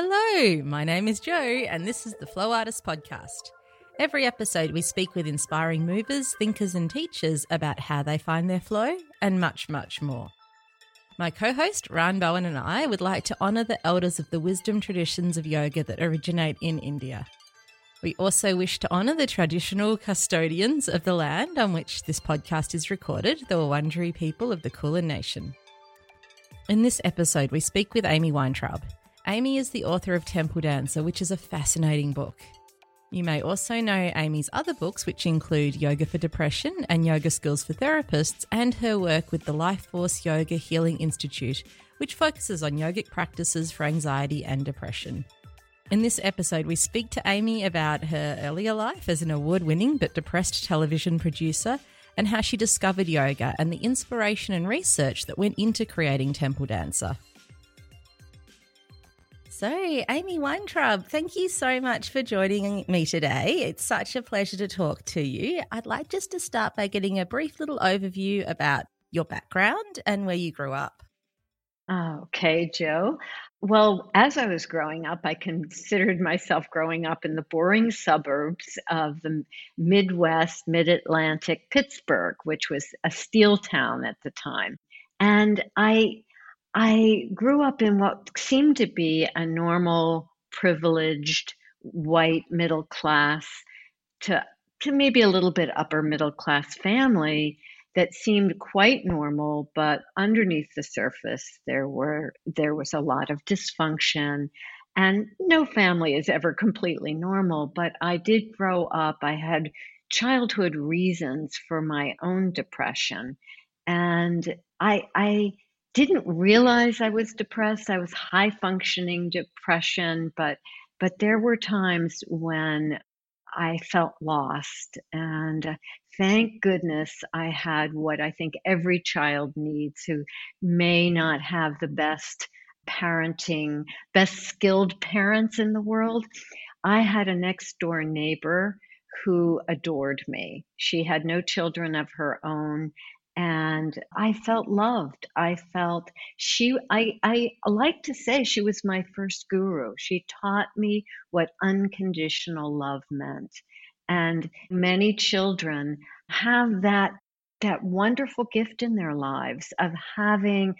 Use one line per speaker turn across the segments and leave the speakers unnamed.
Hello, my name is Joe, and this is the Flow Artist Podcast. Every episode, we speak with inspiring movers, thinkers, and teachers about how they find their flow and much, much more. My co host, Ran Bowen, and I would like to honour the elders of the wisdom traditions of yoga that originate in India. We also wish to honour the traditional custodians of the land on which this podcast is recorded, the Wurundjeri people of the Kulin Nation. In this episode, we speak with Amy Weintraub. Amy is the author of Temple Dancer, which is a fascinating book. You may also know Amy's other books, which include Yoga for Depression and Yoga Skills for Therapists, and her work with the Life Force Yoga Healing Institute, which focuses on yogic practices for anxiety and depression. In this episode, we speak to Amy about her earlier life as an award winning but depressed television producer and how she discovered yoga and the inspiration and research that went into creating Temple Dancer. So, Amy Weintraub, thank you so much for joining me today. It's such a pleasure to talk to you. I'd like just to start by getting a brief little overview about your background and where you grew up.
Ah, okay, Joe. Well, as I was growing up, I considered myself growing up in the boring suburbs of the Midwest, Mid Atlantic Pittsburgh, which was a steel town at the time. And I I grew up in what seemed to be a normal, privileged, white middle class to to maybe a little bit upper middle class family that seemed quite normal, but underneath the surface there were there was a lot of dysfunction. And no family is ever completely normal, but I did grow up. I had childhood reasons for my own depression. And I I didn't realize I was depressed. I was high functioning depression, but but there were times when I felt lost. And uh, thank goodness I had what I think every child needs who may not have the best parenting, best skilled parents in the world. I had a next door neighbor who adored me. She had no children of her own and I felt loved. I felt she I I like to say she was my first guru. She taught me what unconditional love meant. And many children have that that wonderful gift in their lives of having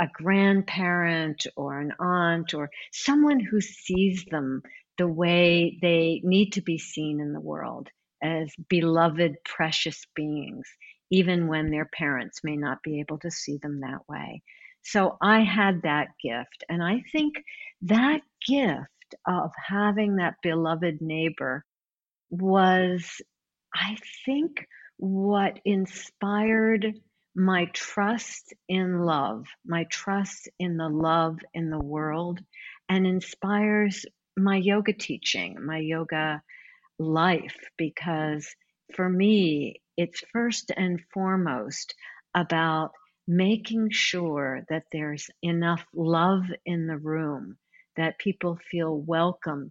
a grandparent or an aunt or someone who sees them the way they need to be seen in the world as beloved, precious beings even when their parents may not be able to see them that way. So I had that gift. And I think that gift of having that beloved neighbor was, I think, what inspired my trust in love, my trust in the love in the world, and inspires my yoga teaching, my yoga life, because for me, it's first and foremost about making sure that there's enough love in the room, that people feel welcome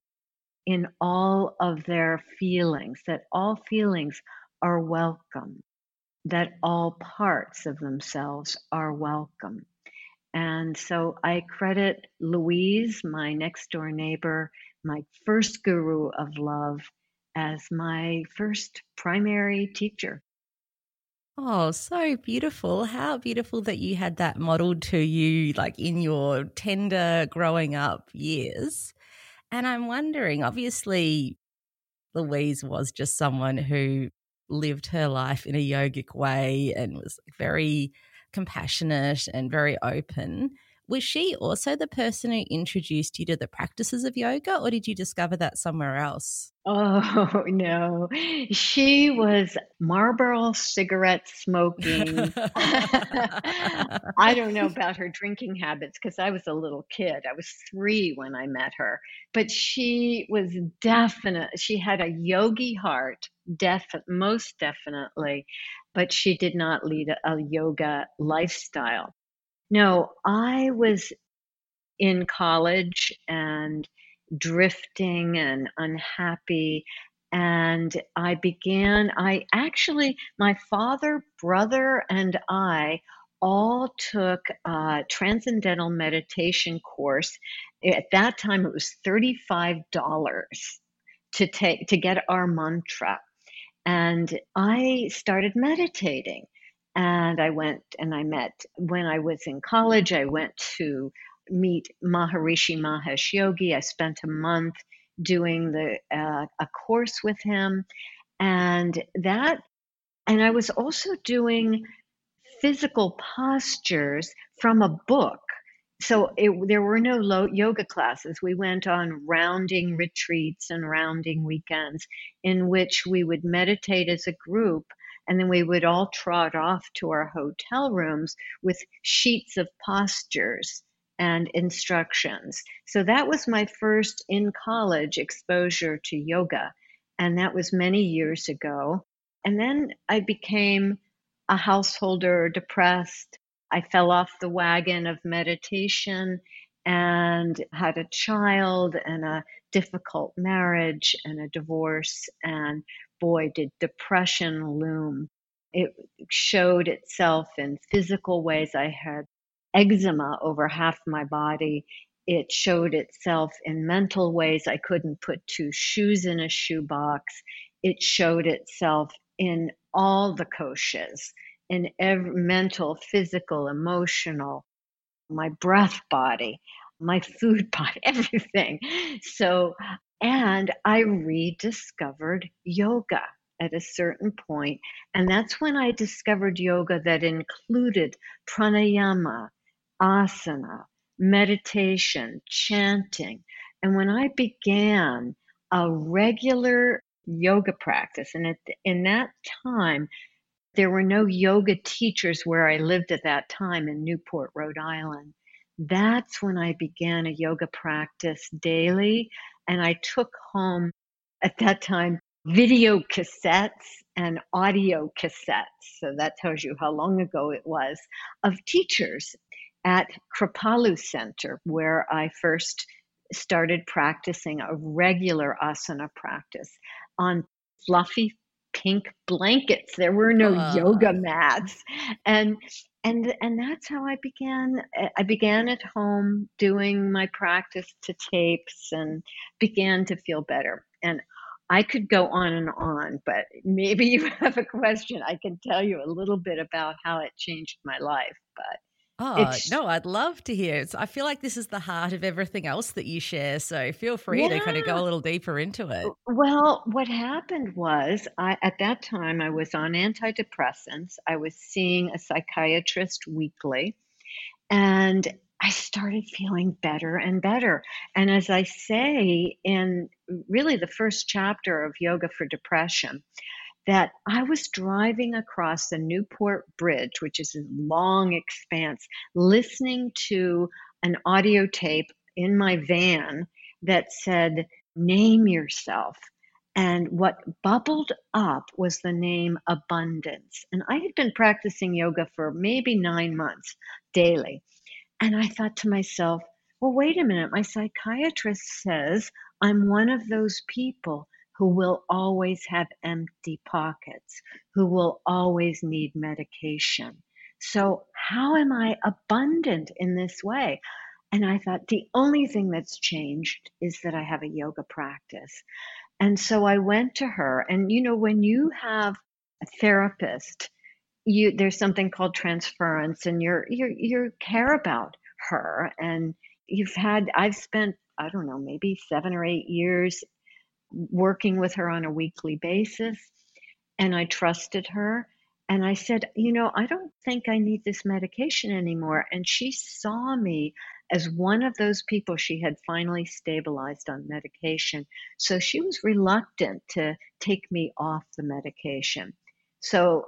in all of their feelings, that all feelings are welcome, that all parts of themselves are welcome. And so I credit Louise, my next door neighbor, my first guru of love, as my first primary teacher.
Oh, so beautiful. How beautiful that you had that modeled to you, like in your tender growing up years. And I'm wondering, obviously, Louise was just someone who lived her life in a yogic way and was very compassionate and very open. Was she also the person who introduced you to the practices of yoga, or did you discover that somewhere else?
Oh, no. She was Marlboro cigarette smoking. I don't know about her drinking habits because I was a little kid. I was three when I met her. But she was definite. She had a yogi heart, def- most definitely. But she did not lead a, a yoga lifestyle. No, I was in college and drifting and unhappy. And I began, I actually, my father, brother, and I all took a transcendental meditation course. At that time, it was $35 to take to get our mantra. And I started meditating. And I went and I met when I was in college, I went to meet Maharishi Mahesh Yogi. I spent a month doing the uh, a course with him and that and I was also doing physical postures from a book. So it, there were no yoga classes. We went on rounding retreats and rounding weekends in which we would meditate as a group and then we would all trot off to our hotel rooms with sheets of postures and instructions. So that was my first in college exposure to yoga. And that was many years ago. And then I became a householder, depressed. I fell off the wagon of meditation and had a child and a difficult marriage and a divorce. And boy, did depression loom. It showed itself in physical ways. I had eczema over half my body. It showed itself in mental ways. I couldn't put two shoes in a shoebox. It showed itself in all the koshas, in every mental, physical, emotional, my breath body, my food pot, everything. So, and I rediscovered yoga at a certain point, and that's when I discovered yoga that included pranayama, asana, meditation, chanting. And when I began a regular yoga practice, and at the, in that time, there were no yoga teachers where I lived at that time in Newport, Rhode Island. That's when I began a yoga practice daily. And I took home at that time video cassettes and audio cassettes. So that tells you how long ago it was of teachers at Kripalu Center, where I first started practicing a regular asana practice on fluffy pink blankets. There were no uh. yoga mats. And and and that's how I began I began at home doing my practice to tapes and began to feel better. And I could go on and on, but maybe you have a question. I can tell you a little bit about how it changed my life, but
Oh, it's, no, I'd love to hear. I feel like this is the heart of everything else that you share. So feel free yeah. to kind of go a little deeper into it.
Well, what happened was, I, at that time, I was on antidepressants. I was seeing a psychiatrist weekly, and I started feeling better and better. And as I say in really the first chapter of Yoga for Depression, that I was driving across the Newport Bridge, which is a long expanse, listening to an audio tape in my van that said, Name yourself. And what bubbled up was the name abundance. And I had been practicing yoga for maybe nine months daily. And I thought to myself, well, wait a minute. My psychiatrist says I'm one of those people who will always have empty pockets, who will always need medication. So, how am I abundant in this way? And I thought the only thing that's changed is that I have a yoga practice. And so I went to her. And you know, when you have a therapist, you there's something called transference, and you're you're you care about her. And you've had I've spent I don't know maybe seven or eight years working with her on a weekly basis. And I trusted her. And I said, You know, I don't think I need this medication anymore. And she saw me as one of those people she had finally stabilized on medication. So she was reluctant to take me off the medication. So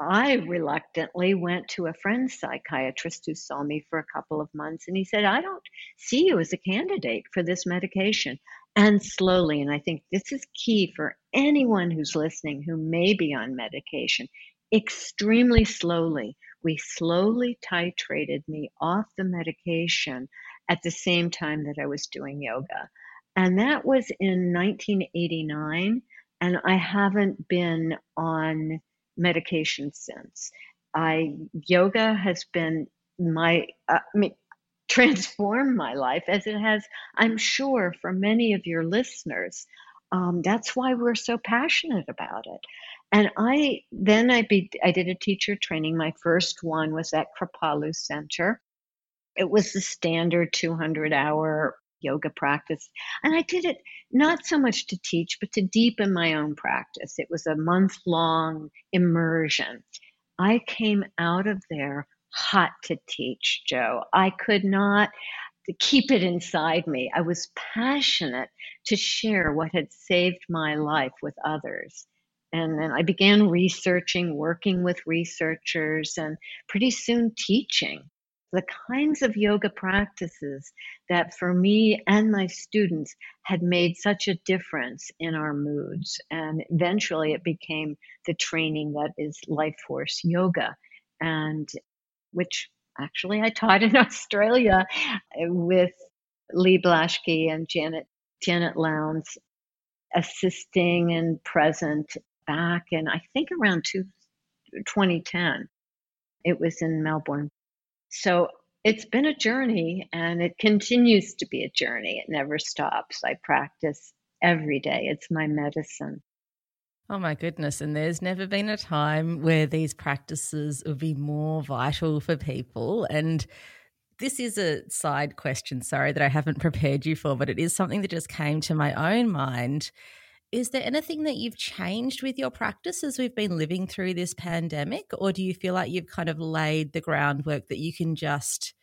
I reluctantly went to a friend's psychiatrist who saw me for a couple of months, and he said, I don't see you as a candidate for this medication and slowly. And I think this is key for anyone who's listening who may be on medication. Extremely slowly, we slowly titrated me off the medication at the same time that I was doing yoga. And that was in 1989. And I haven't been on medication since. I yoga has been my uh, transformed my life as it has, I'm sure, for many of your listeners. Um, that's why we're so passionate about it. And I then I be I did a teacher training. My first one was at Kripalu Center. It was the standard 200 hour yoga practice. And I did it not so much to teach, but to deepen my own practice. It was a month long immersion. I came out of there hot to teach, Joe. I could not keep it inside me. I was passionate to share what had saved my life with others. And then I began researching, working with researchers, and pretty soon teaching the kinds of yoga practices that for me and my students had made such a difference in our moods. And eventually it became the training that is Life Force Yoga, and which actually I taught in Australia with Lee Blaschke and Janet Janet Lowndes assisting and present back in I think around two, 2010. It was in Melbourne. So it's been a journey and it continues to be a journey. It never stops. I practice every day. It's my medicine.
Oh my goodness. And there's never been a time where these practices would be more vital for people. And this is a side question, sorry, that I haven't prepared you for, but it is something that just came to my own mind. Is there anything that you've changed with your practice as we've been living through this pandemic? Or do you feel like you've kind of laid the groundwork that you can just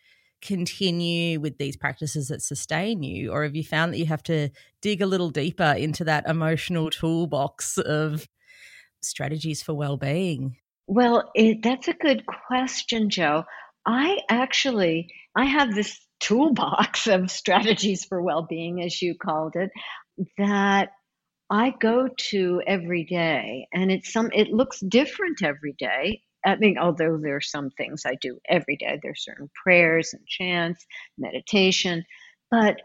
continue with these practices that sustain you? Or have you found that you have to dig a little deeper into that emotional toolbox of strategies for well-being?
Well, it, that's a good question, Joe. I actually I have this toolbox of strategies for well-being as you called it that I go to every day and it's some it looks different every day. I mean, although there are some things I do every day, there are certain prayers and chants, meditation, but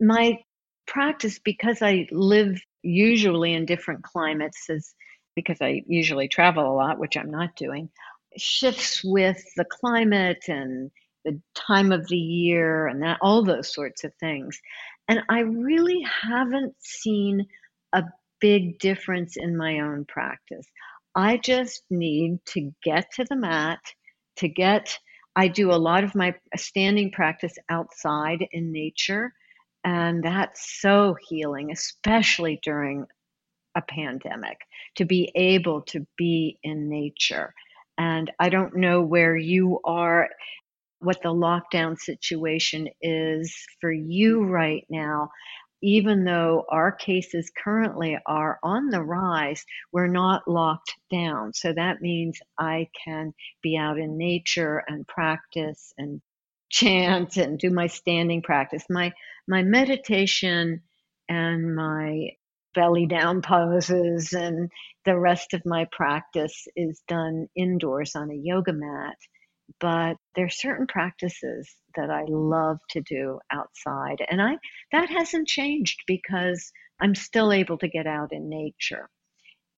my practice because I live usually in different climates is because I usually travel a lot, which I'm not doing, shifts with the climate and the time of the year and that all those sorts of things. And I really haven't seen a big difference in my own practice. I just need to get to the mat, to get, I do a lot of my standing practice outside in nature. And that's so healing, especially during a pandemic, to be able to be in nature. And I don't know where you are what the lockdown situation is for you right now. Even though our cases currently are on the rise, we're not locked down. So that means I can be out in nature and practice and chant and do my standing practice. My my meditation and my belly down poses and the rest of my practice is done indoors on a yoga mat but there are certain practices that I love to do outside. And I that hasn't changed because I'm still able to get out in nature.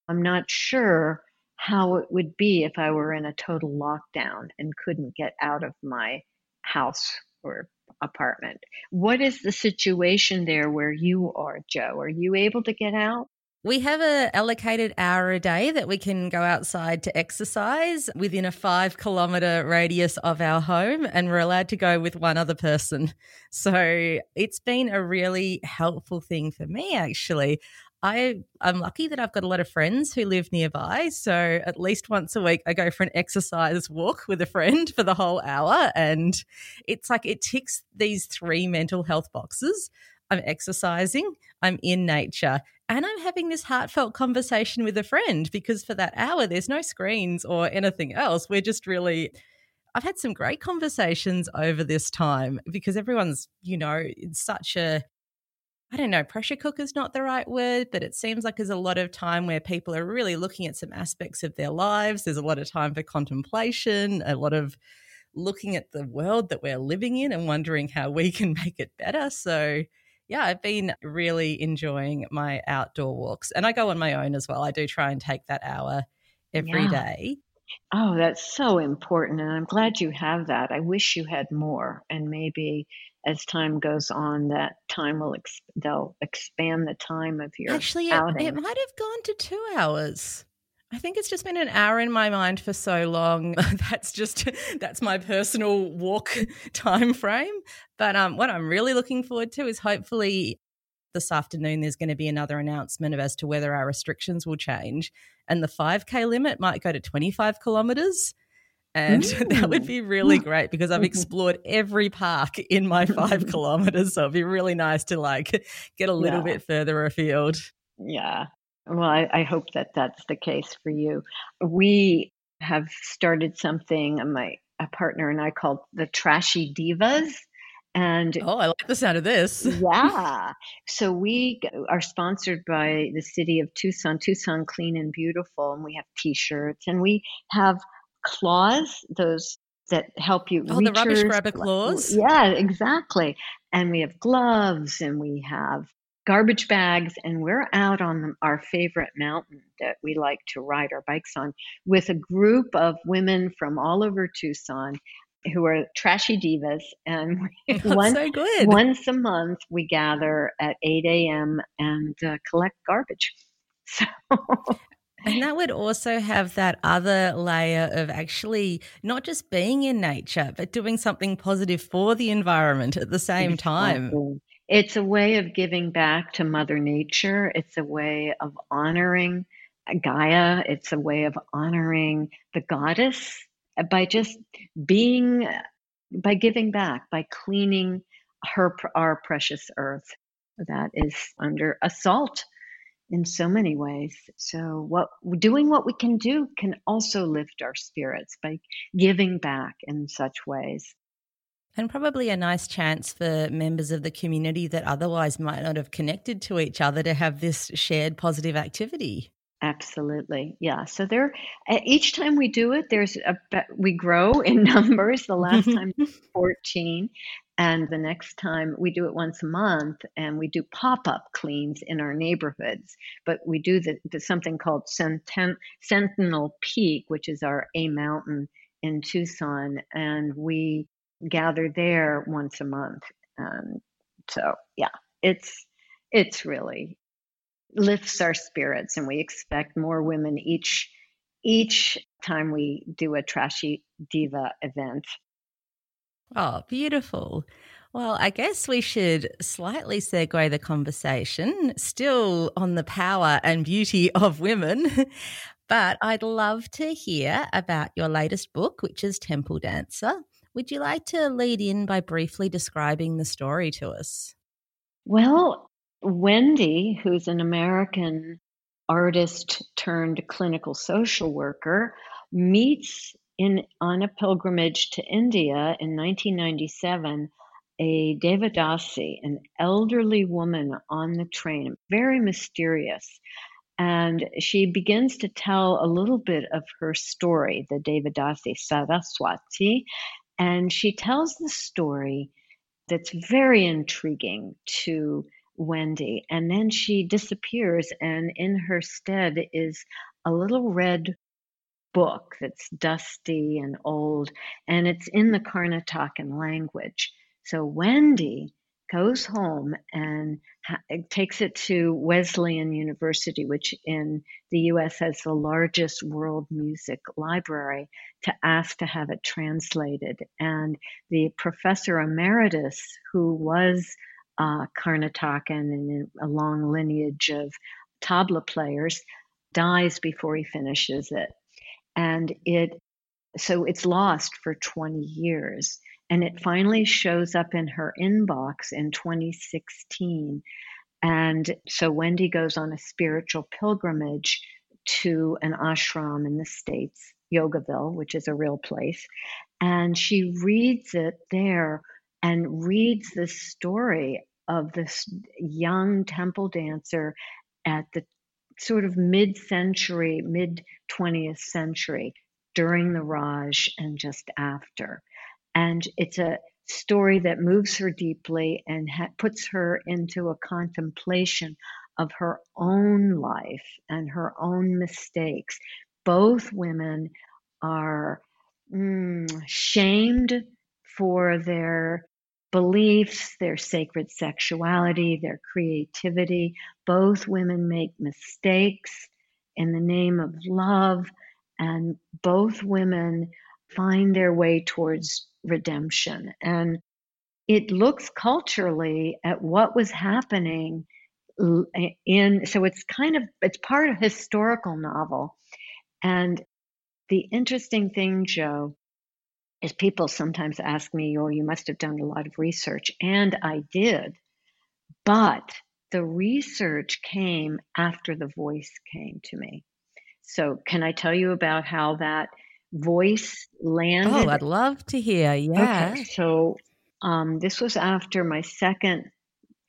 I'm not sure how it would be if I were in a total lockdown and couldn't get out of my house or apartment. What is the situation there where you are, Joe? Are you able to get out?
We have a allocated hour a day that we can go outside to exercise within a five kilometer radius of our home, and we're allowed to go with one other person. So it's been a really helpful thing for me, actually. I, I'm lucky that I've got a lot of friends who live nearby. So at least once a week, I go for an exercise walk with a friend for the whole hour. And it's like it ticks these three mental health boxes. I'm exercising, I'm in nature, and I'm having this heartfelt conversation with a friend because for that hour, there's no screens or anything else. We're just really. I've had some great conversations over this time because everyone's, you know, it's such a I don't know, pressure cooker's not the right word, but it seems like there's a lot of time where people are really looking at some aspects of their lives. There's a lot of time for contemplation, a lot of looking at the world that we're living in and wondering how we can make it better. So, yeah, I've been really enjoying my outdoor walks and I go on my own as well. I do try and take that hour every yeah. day.
Oh, that's so important. And I'm glad you have that. I wish you had more. And maybe as time goes on, that time will, ex- they'll expand the time of your
Actually, it, it might have gone to two hours. I think it's just been an hour in my mind for so long. that's just that's my personal walk time frame. But um, what I'm really looking forward to is hopefully this afternoon there's going to be another announcement of as to whether our restrictions will change, and the 5k limit might go to 25 kilometers. And that would be really great because I've explored every park in my five kilometers. So it'd be really nice to like get a little
Yeah.
bit further afield.
Yeah. Well, I, I hope that that's the case for you. We have started something, uh, my a partner and I called the Trashy Divas. And
Oh, I like the sound of this.
yeah, so we are sponsored by the city of Tucson, Tucson Clean and Beautiful, and we have t shirts and we have claws, those that help you.
Oh, the rubbish grabber claws?
Yeah, exactly. And we have gloves and we have garbage bags, and we're out on the, our favorite mountain that we like to ride our bikes on with a group of women from all over Tucson who are trashy divas. And one,
so
once a month, we gather at 8 a.m. and uh, collect garbage. So,
And that would also have that other layer of actually not just being in nature, but doing something positive for the environment at the same time.
Exactly. It's a way of giving back to Mother Nature. It's a way of honoring Gaia. It's a way of honoring the goddess by just being, by giving back, by cleaning her, our precious earth that is under assault in so many ways. So what doing what we can do can also lift our spirits by giving back in such ways.
And probably a nice chance for members of the community that otherwise might not have connected to each other to have this shared positive activity.
Absolutely. Yeah. So there each time we do it there's a we grow in numbers. The last time 14 and the next time we do it once a month and we do pop-up cleans in our neighborhoods. But we do the, the something called Senten, Sentinel Peak, which is our A mountain in Tucson and we gather there once a month. And so yeah, it's it's really lifts our spirits and we expect more women each each time we do a trashy diva event
Oh, beautiful. Well, I guess we should slightly segue the conversation, still on the power and beauty of women. But I'd love to hear about your latest book, which is Temple Dancer. Would you like to lead in by briefly describing the story to us?
well wendy who's an american artist turned clinical social worker meets in on a pilgrimage to india in 1997 a devadasi an elderly woman on the train very mysterious and she begins to tell a little bit of her story, the Devadasi Saraswati, and she tells the story that's very intriguing to Wendy. And then she disappears, and in her stead is a little red book that's dusty and old, and it's in the Karnatakan language. So Wendy goes home and ha- takes it to Wesleyan University, which in the US has the largest world music library, to ask to have it translated. And the professor emeritus, who was uh, Karnatakan and a long lineage of tabla players, dies before he finishes it. And it so it's lost for 20 years and it finally shows up in her inbox in 2016 and so wendy goes on a spiritual pilgrimage to an ashram in the states yogaville which is a real place. And she reads it there and reads the story of this young temple dancer at the sort of mid-century mid 20th century during the raj and just after and it's a story that moves her deeply and ha- puts her into a contemplation of her own life and her own mistakes. Both women are mm, shamed for their beliefs, their sacred sexuality, their creativity. Both women make mistakes in the name of love, and both women find their way towards redemption. And it looks culturally at what was happening in so it's kind of it's part of historical novel and the interesting thing joe is people sometimes ask me, oh, you must have done a lot of research. And I did. But the research came after the voice came to me. So, can I tell you about how that voice landed?
Oh, I'd love to hear. Yeah.
Okay, so, um, this was after my second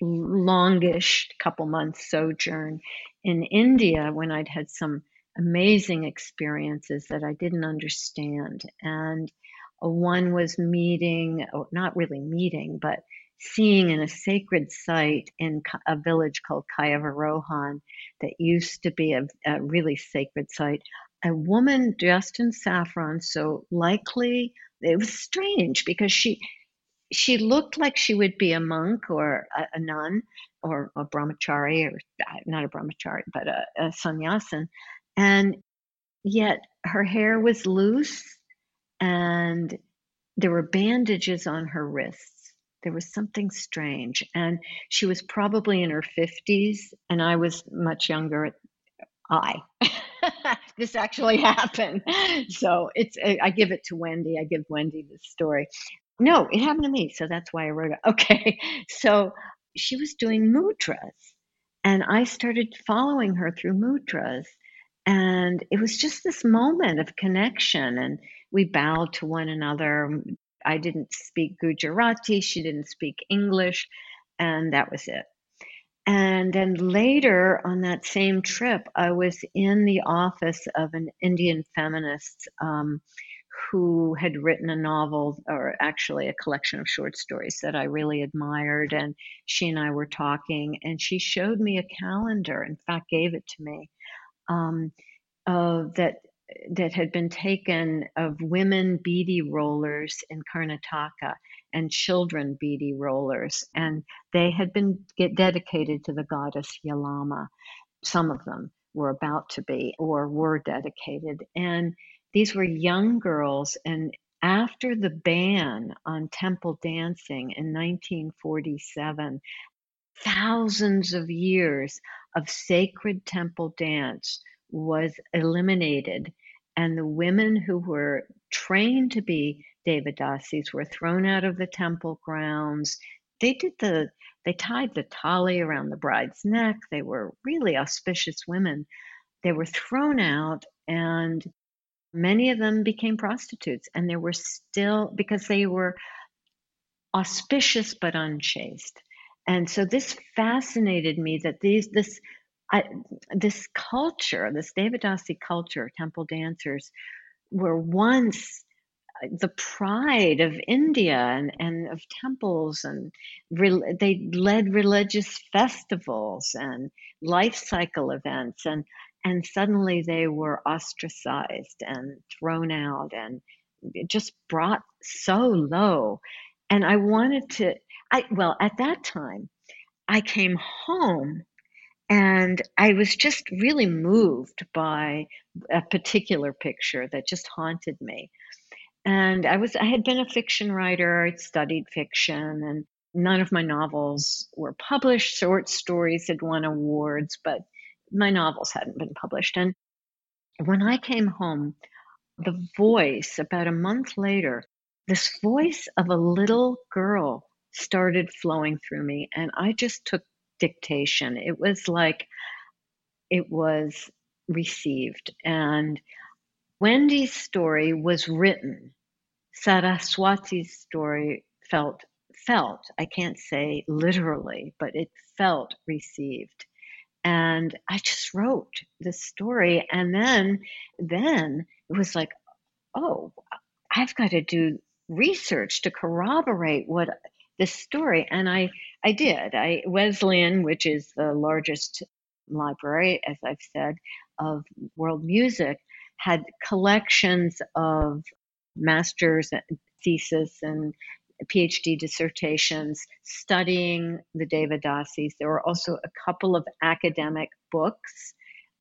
longish couple months sojourn in India when I'd had some amazing experiences that I didn't understand. And one was meeting, not really meeting, but seeing in a sacred site in a village called Kayavarohan that used to be a, a really sacred site, a woman dressed in saffron. So likely it was strange because she she looked like she would be a monk or a, a nun or a brahmachari or uh, not a brahmachari but a, a sannyasin and yet her hair was loose and there were bandages on her wrists. There was something strange. And she was probably in her 50s, and I was much younger. I. this actually happened. So it's, I give it to Wendy. I give Wendy this story. No, it happened to me. So that's why I wrote it. Okay. So she was doing mudras, and I started following her through mudras. And it was just this moment of connection. And we bowed to one another. I didn't speak Gujarati, she didn't speak English, and that was it. And then later on that same trip, I was in the office of an Indian feminist um, who had written a novel, or actually a collection of short stories that I really admired. And she and I were talking, and she showed me a calendar, in fact, gave it to me, um, that that had been taken of women beedi rollers in Karnataka and children beedi rollers, and they had been get dedicated to the goddess Yellamma. Some of them were about to be or were dedicated, and these were young girls. And after the ban on temple dancing in 1947, thousands of years of sacred temple dance was eliminated, and the women who were trained to be Devadasis were thrown out of the temple grounds. They did the they tied the tali around the bride's neck. They were really auspicious women. They were thrown out and many of them became prostitutes and there were still because they were auspicious but unchaste. And so this fascinated me that these this I, this culture, this Devadasi culture, temple dancers, were once the pride of India and, and of temples, and re, they led religious festivals and life cycle events, and and suddenly they were ostracized and thrown out, and just brought so low. And I wanted to, I well at that time, I came home and I was just really moved by a particular picture that just haunted me. And I was I had been a fiction writer, I'd studied fiction and none of my novels were published. Short stories had won awards, but my novels hadn't been published. And when I came home, the voice, about a month later, this voice of a little girl started flowing through me. And I just took dictation. It was like it was received. And Wendy's story was written. Saraswati's story felt felt, I can't say literally, but it felt received. And I just wrote this story and then then it was like, oh, I've got to do research to corroborate what this story. And I I did. I Wesleyan, which is the largest library, as I've said, of world music, had collections of master's thesis and PhD dissertations studying the Devadasis. There were also a couple of academic books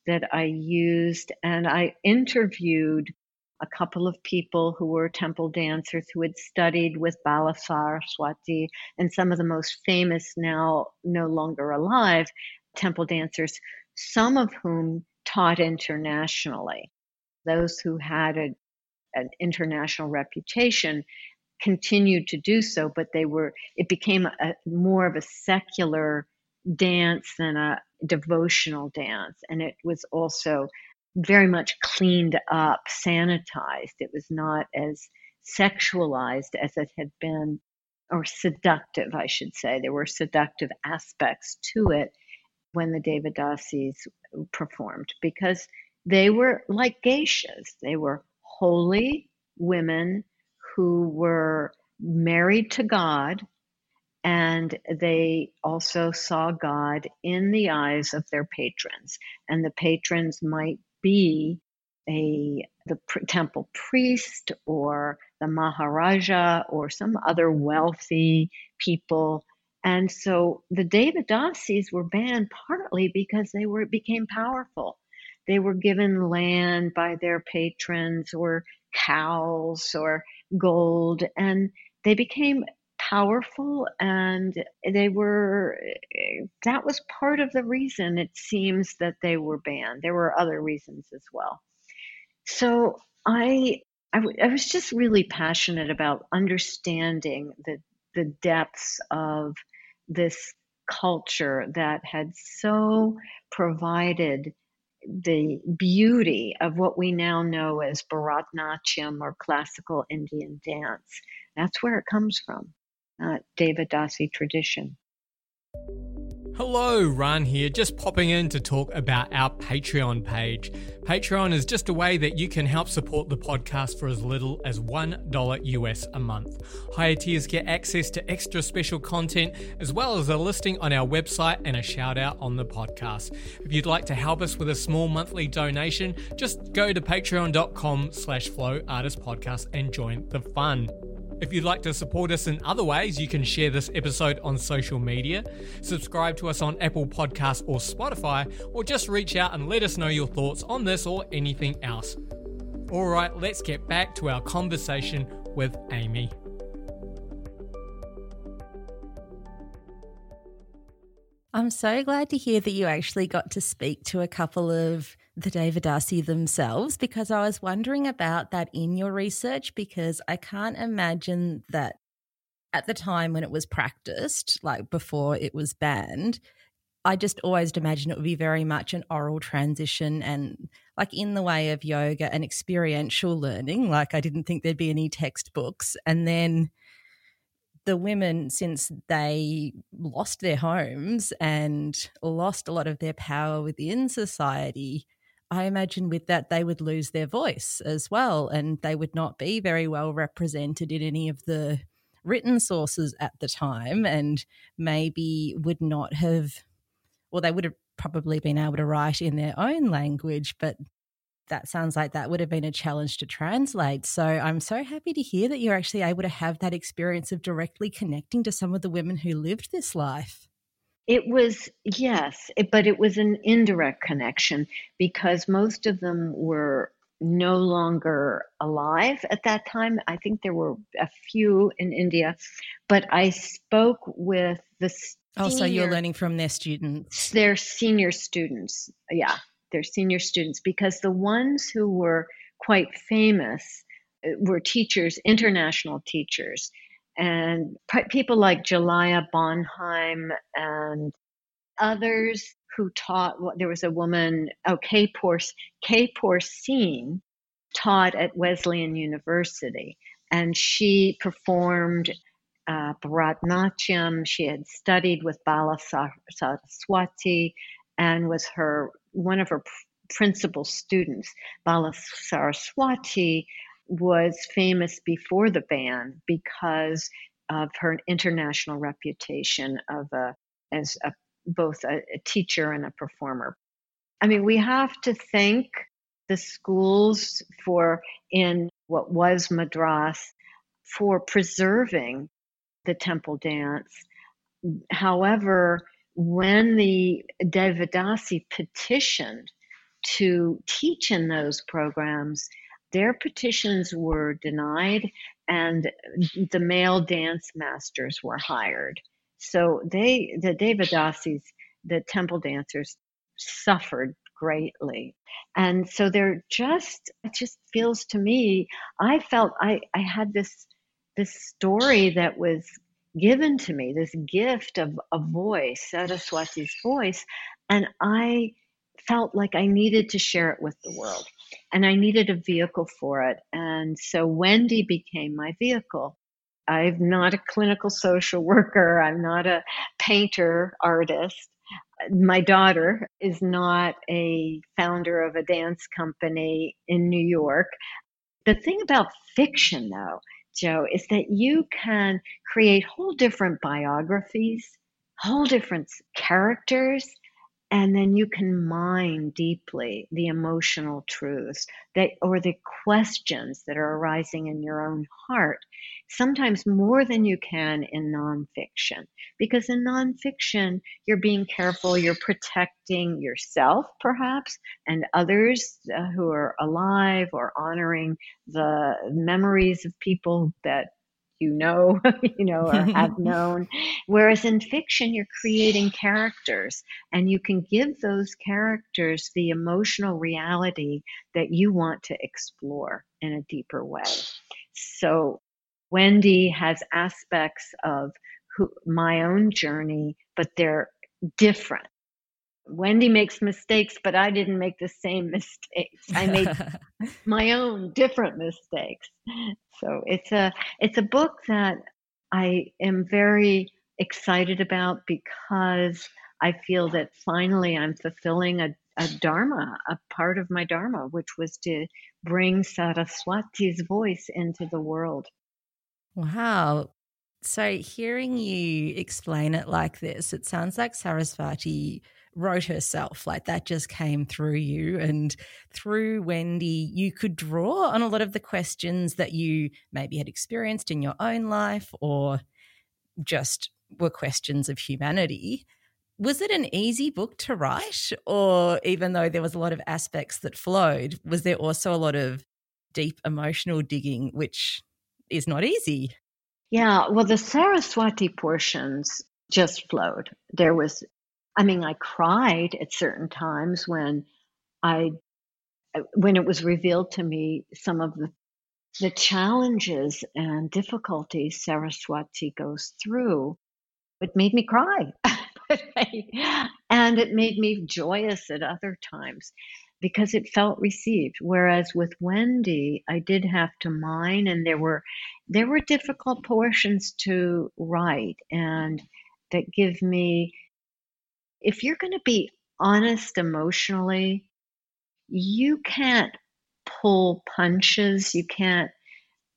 that I used, and I interviewed a couple of people who were temple dancers who had studied with Bala Saraswati and some of the most famous now no longer alive temple dancers, some of whom taught internationally. Those who had a, an international reputation continued to do so, but they were, it became a, more of a secular dance than a devotional dance. And it was also very much cleaned up, sanitized. It was not as sexualized as it had been, or seductive, I should say. There were seductive aspects to it when the Devadasis performed because they were like geishas. They were holy women who were married to God and they also saw God in the eyes of their patrons. And the patrons might be a the temple priest or the maharaja or some other wealthy people. And so the Devadasis were banned partly because they were became powerful. They were given land by their patrons or cows or gold and they became powerful and they were that was part of the reason it seems that they were banned. There were other reasons as well. So i I, w- I was just really passionate about understanding the the depths of this culture that had so provided the beauty of what we now know as Bharatnatyam or classical Indian dance. That's where it comes from, uh, Devadasi tradition.
Hello, Ran here, just popping in to talk about our Patreon page. Patreon is just a way that you can help support the podcast for as little as $1 US a month. Higher tiers get access to extra special content, as well as a listing on our website and a shout out on the podcast. If you'd like to help us with a small monthly donation, just go to patreon.com slash flow artist podcast and join the fun. If you'd like to support us in other ways, you can share this episode on social media, subscribe to us on Apple Podcasts or Spotify, or just reach out and let us know your thoughts on this or anything else. All right, let's get back to our conversation with Amy.
I'm so glad to hear that you actually got to speak to a couple of the Devadasi themselves because I was wondering about that in your research because I can't imagine that at the time when it was practiced, like before it was banned, I just always imagined it would be very much an oral transition and like in the way of yoga and experiential learning. Like I didn't think there'd be any textbooks. And then the women, since they lost their homes and lost a lot of their power within society, I imagine with that they would lose their voice as well, and they would not be very well represented in any of the written sources at the time, and maybe would not have, well, they would have probably been able to write in their own language, but that sounds like that would have been a challenge to translate. So I'm so happy to hear that you're actually able to have that experience of directly connecting to some of the women who lived this life.
It was, yes, it, but it was an indirect connection because most of them were no longer alive at that time. I think there were a few in India, but I spoke with the
Oh, so you're learning from their students.
Their senior students. Yeah, their senior students because the ones who were quite famous uh, were teachers, international teachers and people like Jalaja Bonheim and others who taught. There was a woman, oh, Kay Poursine taught at Wesleyan University, and she performed uh. She had studied with Bala Saraswati and was her one of her principal students. Bala Saraswati was famous before the ban because of her international reputation of a, as a, both a, a teacher and a performer. I mean, we have to thank the schools for in what was Madras for preserving the temple dance. However, when the Devadasi petitioned to teach in those programs, their petitions were denied and the male dance masters were hired. So they, the Devadasis, the temple dancers, suffered greatly. And so they're just, it just feels to me, I felt I, I had this, this story that was given to me, this gift of a voice, Saraswati's voice. And I felt like I needed to share it with the world and I needed a vehicle for it. And so Wendy became my vehicle. I'm not a clinical social worker, I'm not a painter artist. My daughter is not a founder of a dance company in New York. The thing about fiction, though, Joe, is that you can create whole different biographies, whole different characters, and then you can mine deeply the emotional truths that or the questions that are arising in your own heart sometimes more than you can in nonfiction. Because in nonfiction you're being careful you're protecting yourself perhaps and others uh, who are alive or honoring the memories of people that you know, you know, or have known. Whereas in fiction, you're creating characters and you can give those characters the emotional reality that you want to explore in a deeper way. So Wendy has aspects of who, my own journey, but they're different. Wendy makes mistakes, but I didn't make the same mistakes. I made my own different mistakes. So it's a it's a book that I am very excited about because I feel that finally I'm fulfilling a, a dharma, a part of my dharma, which was to bring Saraswati's voice into the world.
Wow. So hearing you explain it like this, it sounds like Saraswati wrote herself. Like that just came through you. And through Wendy, you could draw on a lot of the questions that you maybe had experienced in your own life or just were questions of humanity. Was it an easy book to write? Or even though there was a lot of aspects that flowed, was there also a lot of deep emotional digging, which is not easy?
Yeah, well, the Saraswati portions just flowed. There was I mean, I cried at certain times when I uh, when it was revealed to me some of the the challenges and difficulties Saraswati goes through. It made me cry. and it made me joyous at other times because it felt received whereas with Wendy I did have to mine and there were there were difficult portions to write and that give me if you're going to be honest emotionally, you can't pull punches, you can't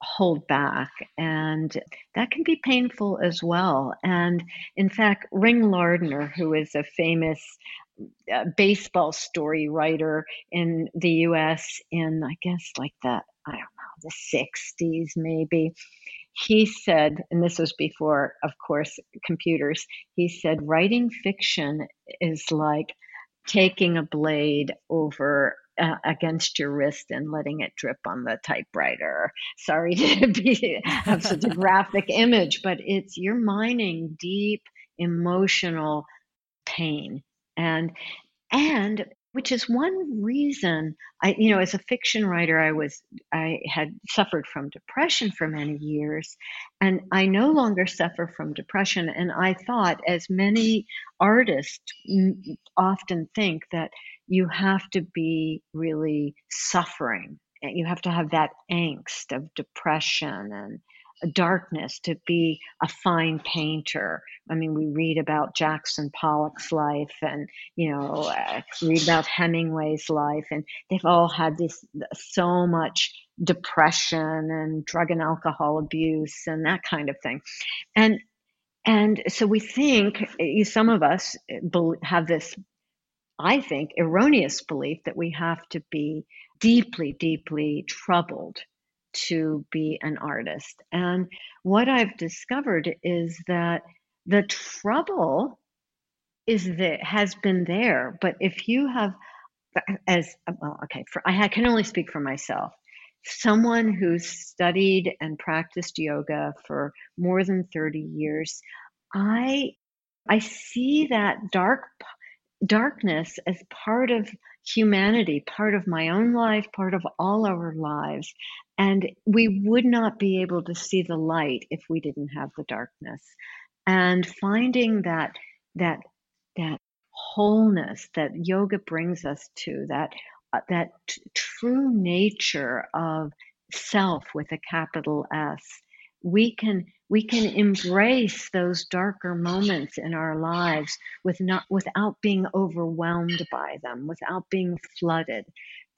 hold back, and that can be painful as well. And in fact, Ring Lardner, who is a famous uh, baseball story writer in the US in, I guess, like that, I don't the 60s maybe, he said, and this was before, of course, computers, he said, writing fiction is like taking a blade over uh, against your wrist and letting it drip on the typewriter. Sorry to be have such a graphic image, but it's you're mining deep emotional pain and and which is one reason I, you know, as a fiction writer, I was, I had suffered from depression for many years, and I no longer suffer from depression. And I thought, as many artists often think, that you have to be really suffering. You have to have that angst of depression and darkness to be a fine painter. I mean, we read about Jackson Pollock's life and, you know, uh, read about Hemingway's life, and they've all had this so much depression and drug and alcohol abuse and that kind of thing. And and so we think some of us have this I think, erroneous belief that we have to be deeply, deeply troubled to be an artist. And what I've discovered is that the trouble is that has been there, but if you have as well, okay, for, I can only speak for myself. Someone who's studied and practiced yoga for more than 30 years, I I see that dark darkness as part of humanity, part of my own life, part of all our lives. And we would not be able to see the light if we didn't have the darkness. And finding that that that wholeness that yoga brings us to, that uh, that t- true nature of self with a capital S, we can we can embrace those darker moments in our lives with not without being overwhelmed by them without being flooded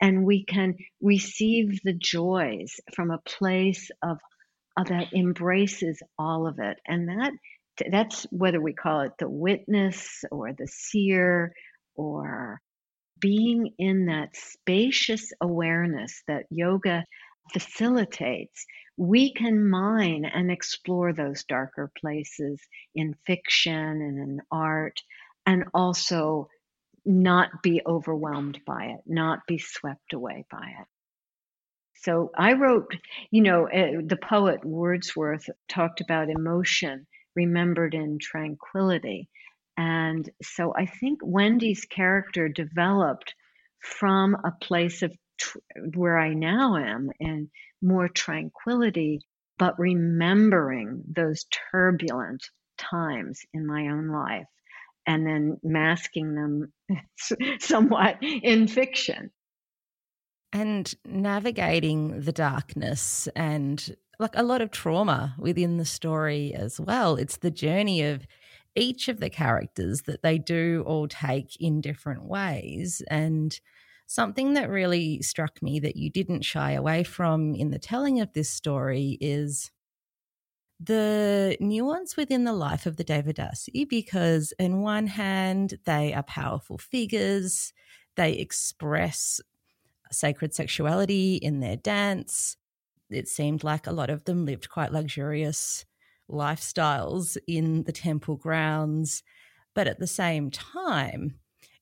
and we can receive the joys from a place of, of that embraces all of it. And that that's whether we call it the witness or the seer or being in that spacious awareness that yoga facilitates we can mine and explore those darker places in fiction and in art, and also not be overwhelmed by it, not be swept away by it. So I wrote, you know, uh, the poet Wordsworth talked about emotion remembered in tranquility. And so I think Wendy's character developed from a place of tr- where I now am and more tranquility, but remembering those turbulent times in my own life and then masking them somewhat in fiction.
And navigating the darkness and like a lot of trauma within the story as well. It's the journey of each of the characters that they do all take in different ways. And Something that really struck me that you didn't shy away from in the telling of this story is the nuance within the life of the Devadasi, because, in one hand, they are powerful figures, they express sacred sexuality in their dance. It seemed like a lot of them lived quite luxurious lifestyles in the temple grounds. But at the same time,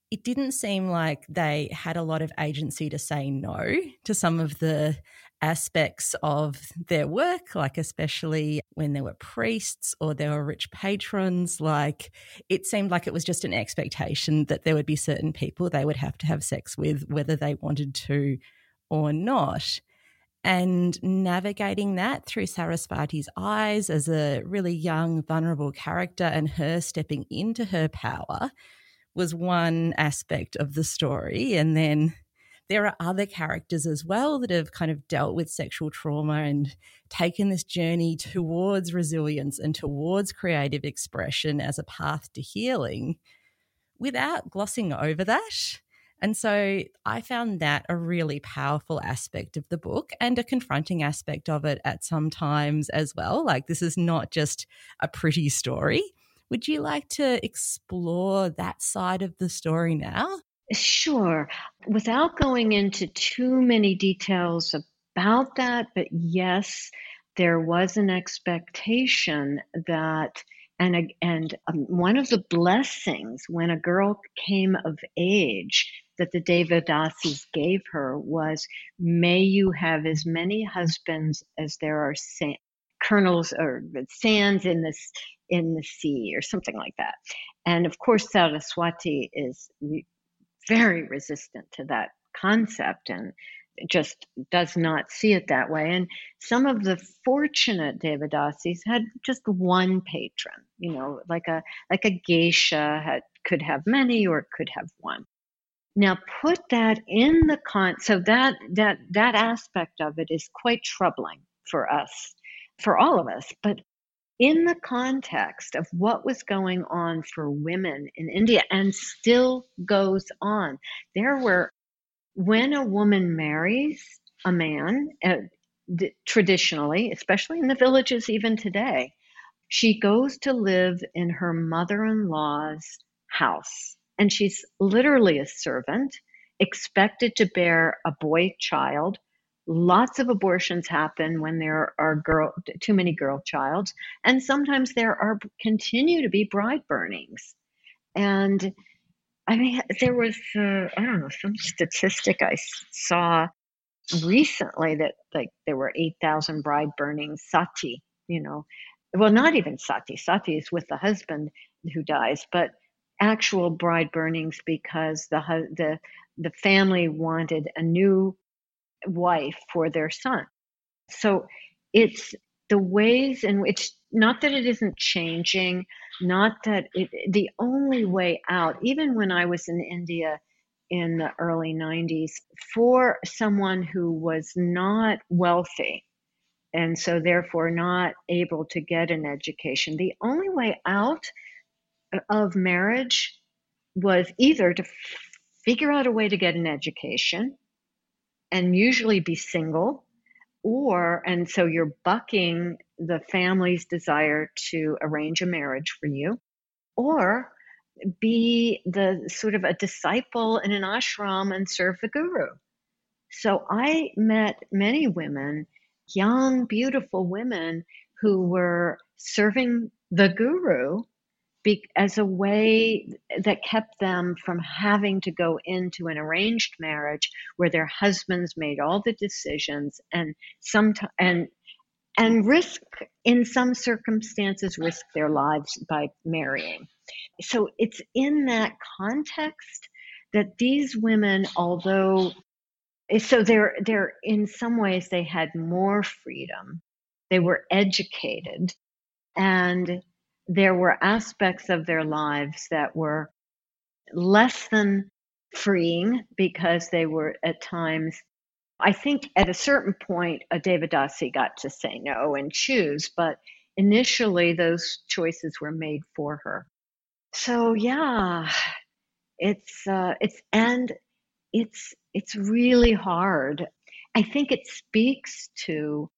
it didn't seem like they had a lot of agency to say no to some of the aspects of their work, like especially when there were priests or there were rich patrons. Like it seemed like it was just an expectation that there would be certain people they would have to have sex with, whether they wanted to or not. And navigating that through Saraswati's eyes as a really young, vulnerable character and her stepping into her power was one aspect of the story. And then there are other characters as well that have kind of dealt with sexual trauma and taken this journey towards resilience and towards creative expression as a path to healing without glossing over that. And so I found that a really powerful aspect of the book and a confronting aspect of it at some times as well. Like, this is not just a pretty story. Would you like to explore that side of the story now?
Sure. Without going into too many details about that, but yes, there was an expectation that and and um, one of the blessings when a girl came of age that the Devadasis gave her was, "May you have as many husbands as there are sa- kernels or sands in this in the sea or something like that. And of course, Saraswati is very resistant to that concept and just does not see it that way. And some of the fortunate Devadasis had just one patron, you know, like a like a geisha had could have many or could have one. Now put that in the con so that that that aspect of it is quite troubling for us, for all of us. But in the context of what was going on for women in India and still goes on. There were, when a woman marries a man, uh, traditionally, especially in the villages even today, she goes to live in her mother in law's house. And she's literally a servant. expected to bear a boy child. Lots of abortions happen when there are girl too many girl childs, and sometimes there are continue to be bride burnings. And I mean, there was uh, I don't know some statistic I saw recently that like there were eight thousand bride burnings sati, you know, well not even sati. Sati is with the husband who dies, but actual bride burnings because the the the family wanted a new wife for their son. So it's the ways in which not that it isn't changing, not that it the only way out, even when I was in India in the early 90s, for someone who was not wealthy and so therefore not able to get an education, the only way out of marriage was either to figure out a way to get an education and usually be single or and so you're bucking the family's desire to arrange a marriage for you or be the sort of a disciple in an ashram and serve the guru. So i met many women young beautiful women who were serving the guru be, as a way that kept them from having to go into an arranged marriage where their husbands made all the decisions and some and and risk in some circumstances risk their lives by marrying. So it's in that context that these women although so they're they're in some ways they had more freedom. They were educated. And there were aspects of their lives that were less than freeing because they were at times I think at a certain point a Devadasi got to say no and choose, but initially those choices were made for her. So yeah, it's uh, it's and it's it's really hard. I think it speaks to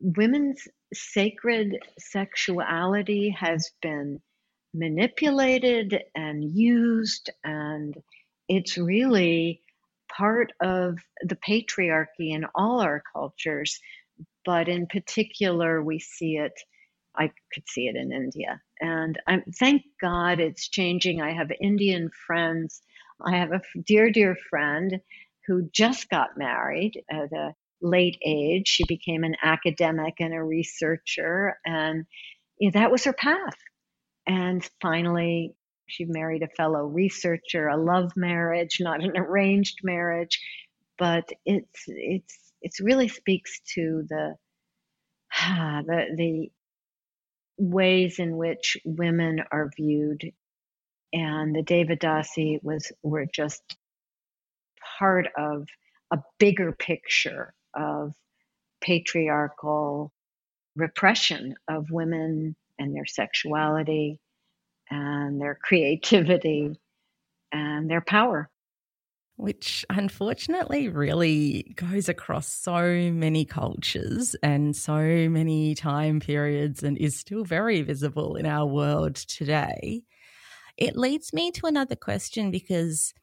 women's sacred sexuality has been manipulated and used, and it's really part of the patriarchy in all our cultures. But in particular, we see it, I could see it in India. And I'm, thank God it's changing. I have Indian friends. I have a dear, dear friend who just got married at a late age. She became an academic and a researcher, and you know, that was her path. And finally, she married a fellow researcher, a love marriage, not an arranged marriage, but it's it's it really speaks to the the the ways in which women are viewed, and the Devadasi was were just part of a bigger picture of patriarchal repression of women and their sexuality and their creativity and their power.
Which unfortunately really goes across so many cultures and so many time periods and is still very visible in our world today. It leads me to another question because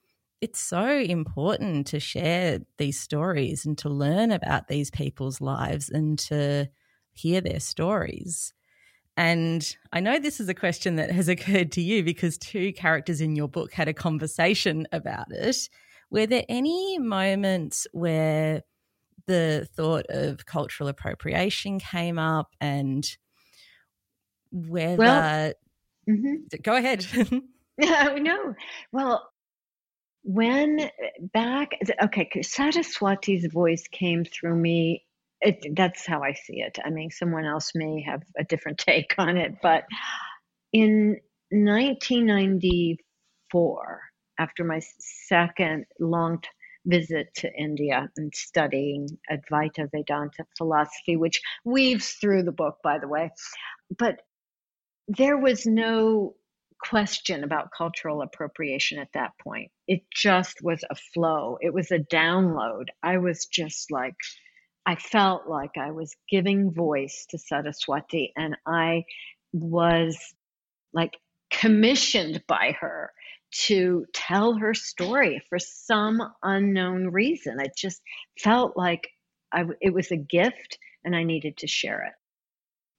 it's so important to share these stories and to learn about these people's lives and to hear their stories. And I know this is a question that has occurred to you because two characters in your book had a conversation about it. Were there any moments where the thought of cultural appropriation came up and whether. Well, mm-hmm. Go ahead.
Yeah, no, well, when uh, back okay saraswati's voice came through me it, that's how i see it. I mean someone else may have a different take on it but in 1994 after my second long visit to india and studying advaita vedanta philosophy which weaves through the book by the way but there was no question about cultural appropriation at that point. It just was a flow, it was a download. I was just like, I felt like I was giving voice to Saraswati, and I was like commissioned by her to tell her story for some unknown reason. It just felt like I, it was a gift and I needed to share it.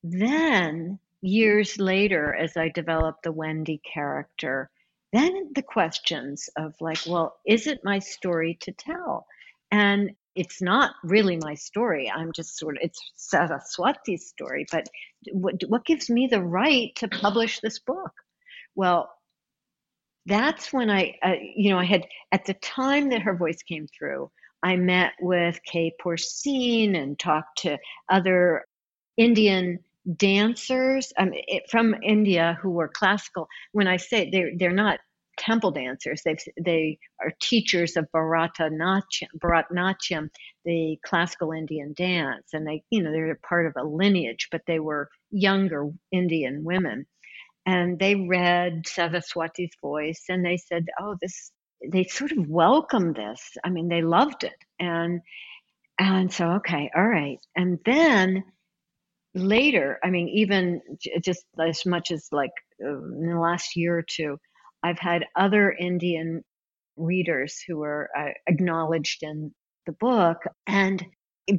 Then, years later, as I developed the Wendy character, then the questions of like, well, is it my story to tell? And it's not really my story. I'm just sort of, it's Saraswati's story, but what, what gives me the right to publish this book? Well, that's when I, uh, you know, I had, at the time that her voice came through, I met with Kay Poursine and talked to other Indian dancers um, it, from India who were classical. When I say they're they're not temple dancers, they they are teachers of Bharatanatyam, Bharatanatyam, the classical Indian dance, and they you know they're part of a lineage, but they were younger Indian women, and they read Saraswati's voice, and they said, "Oh, this." They sort of welcomed this. I mean, they loved it, and and so okay, all right, and then later, I mean, even just as much as like in the last year or two, I've had other Indian readers who were uh, acknowledged in the book, and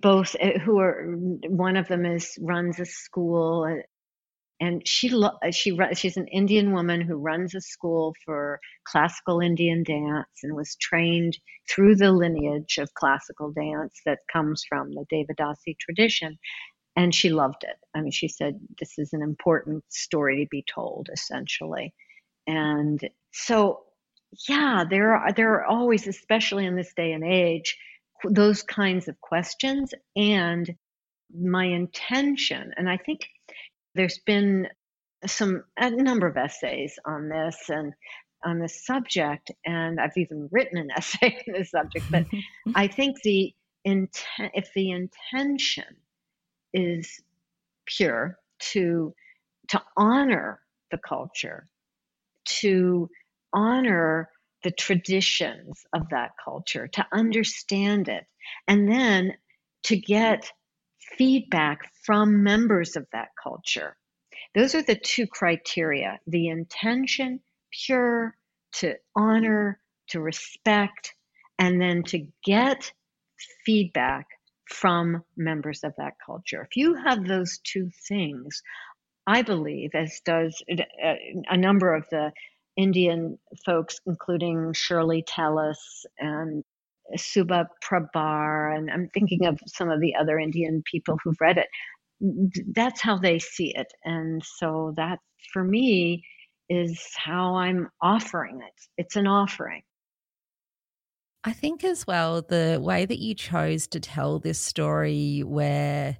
both uh, who are one of them is runs a school uh, and she she she's an Indian woman who runs a school for classical Indian dance and was trained through the lineage of classical dance that comes from the Devadasi tradition and she loved it. I mean, she said this is an important story to be told, essentially. And so, yeah, there are there are always, especially in this day and age, those kinds of questions. And my intention, and I think there's been some a number of essays on this and on this subject, and I've even written an essay on this subject. But I think the intent, if the intention is pure to to honor the culture to honor the traditions of that culture to understand it and then to get feedback from members of that culture. Those are the two criteria the intention pure to honor to respect and then to get feedback from members of that culture. If you have those two things, I believe, as does uh, a number of the Indian folks, including Shirley Tellis and Subha Prabhar, and I'm thinking of some of the other Indian people who've read it. That's how they see it. And so that, for me, is how I'm offering it. It's an offering.
I think as well, the way that you chose to tell this story, where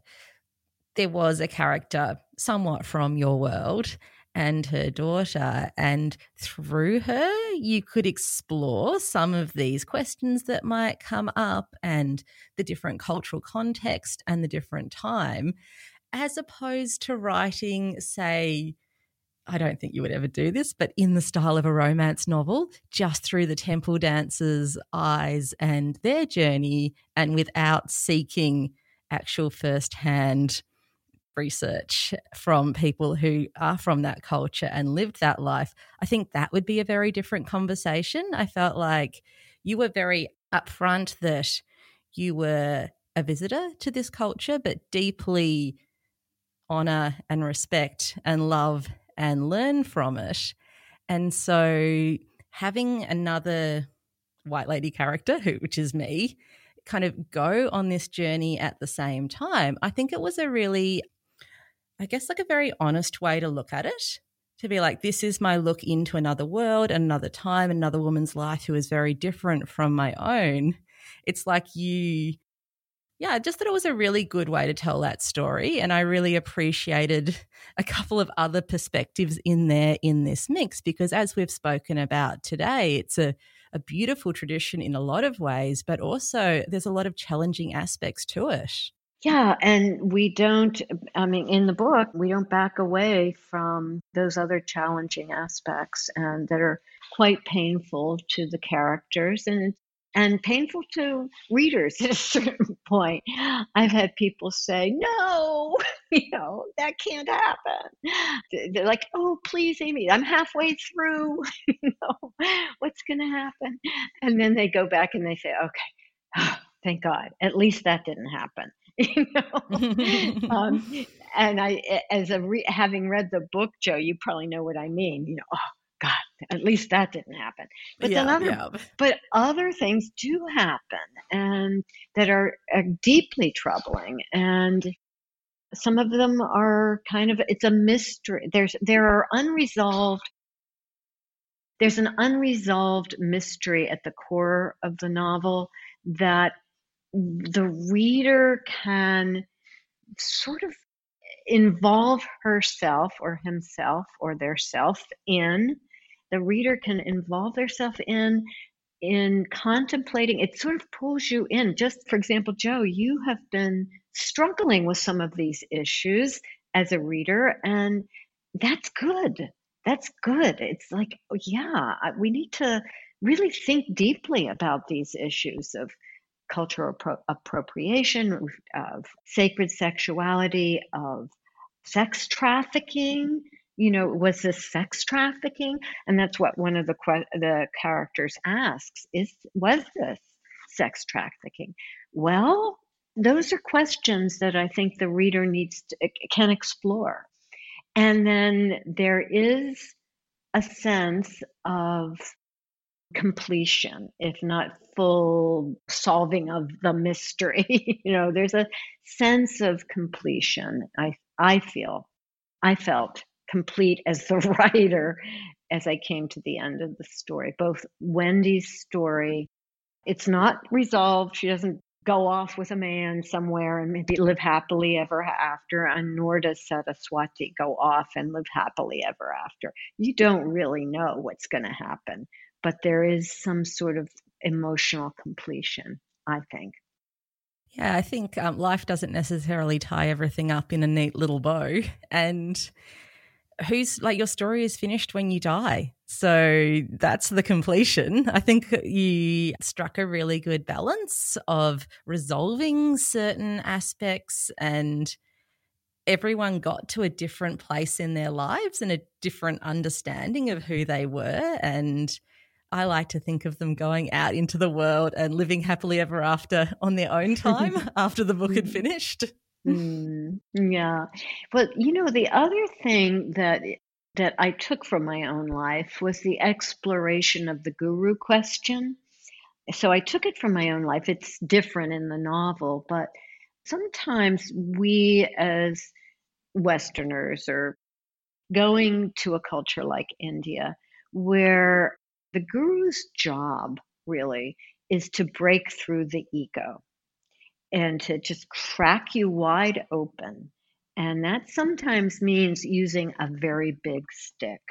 there was a character somewhat from your world and her daughter, and through her, you could explore some of these questions that might come up and the different cultural context and the different time, as opposed to writing, say, I don't think you would ever do this, but in the style of a romance novel, just through the temple dancers' eyes and their journey, and without seeking actual first-hand research from people who are from that culture and lived that life, I think that would be a very different conversation. I felt like you were very upfront that you were a visitor to this culture, but deeply honor and respect and love and learn from it. And so having another white lady character, who, which is me, kind of go on this journey at the same time, I think it was a really, I guess, like a very honest way to look at it. To be like, this is my look into another world, another time, another woman's life who is very different from my own. It's like you yeah, I just thought it was a really good way to tell that story. And I really appreciated a couple of other perspectives in there in this mix because, as we've spoken about today, it's a, a beautiful tradition in a lot of ways, but also there's a lot of challenging aspects to it.
Yeah, and we don't, I mean, in the book, we don't back away from those other challenging aspects and that are quite painful to the characters. And and painful to readers at a certain point. I've had people say, no, you know, that can't happen. They're like, oh, please, Amy, I'm halfway through. you know, what's going to happen? And then they go back and they say, okay, thank God, at least that didn't happen. you know, um, and I, as a re- having read the book, Joe, you probably know what I mean. You know, oh God, at least that didn't happen. But yeah, then other, yeah. but other things do happen, and that are, are deeply troubling, and some of them are kind of it's a mystery. There's there are unresolved. There's an unresolved mystery at the core of the novel that the reader can sort of involve herself or himself or their self in the reader can involve themselves in in contemplating. It sort of pulls you in. Just for example joe you have been struggling with some of these issues as a reader and that's good. That's good. It's like oh, yeah we need to really think deeply about these issues of cultural appro- appropriation of sacred sexuality of sex trafficking you know, was this sex trafficking? And that's what one of the que- the characters asks: is was this sex trafficking? Well, those are questions that I think the reader needs to, can explore. And then there is a sense of completion, if not full solving of the mystery. you know, there's a sense of completion. I I feel, I felt complete as the writer as I came to the end of the story. Both Wendy's story, it's not resolved. She doesn't go off with a man somewhere and maybe live happily ever after, and nor does Saraswati go off and live happily ever after. You don't really know what's going to happen, but there is some sort of emotional completion, I think.
Yeah, I think um, life doesn't necessarily tie everything up in a neat little bow. And who's like your story is finished when you die. So that's the completion. I think you struck a really good balance of resolving certain aspects and everyone got to a different place in their lives and a different understanding of who they were and I like to think of them going out into the world and living happily ever after on their own time after the book had mm. finished.
Mm, yeah. But you know, the other thing that that I took from my own life was the exploration of the guru question. So I took it from my own life. It's different in the novel, but sometimes we as Westerners are going to a culture like India where the guru's job really is to break through the ego and to just crack you wide open. And that sometimes means using a very big stick.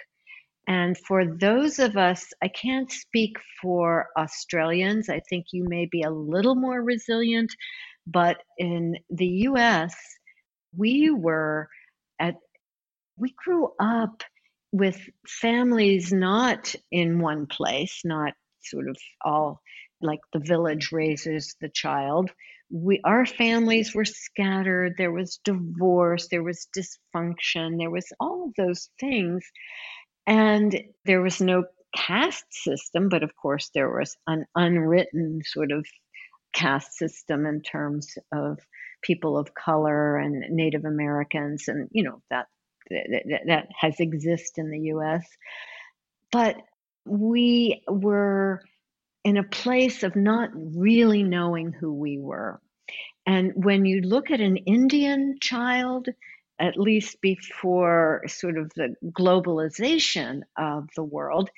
And for those of us, I can't speak for Australians. I think you may be a little more resilient, but in the US, we were at, we grew up with families not in one place, not sort of all like the village raises the child we our families were scattered. There was divorce. There was dysfunction. There was all of those things. And there was no caste system but of course there was an unwritten sort of caste system in terms of people of color and native americans and you know that that, that has existed in the us but we were in a place of not really knowing who we were. And when you look at an Indian child, at least before sort of the globalization of the world,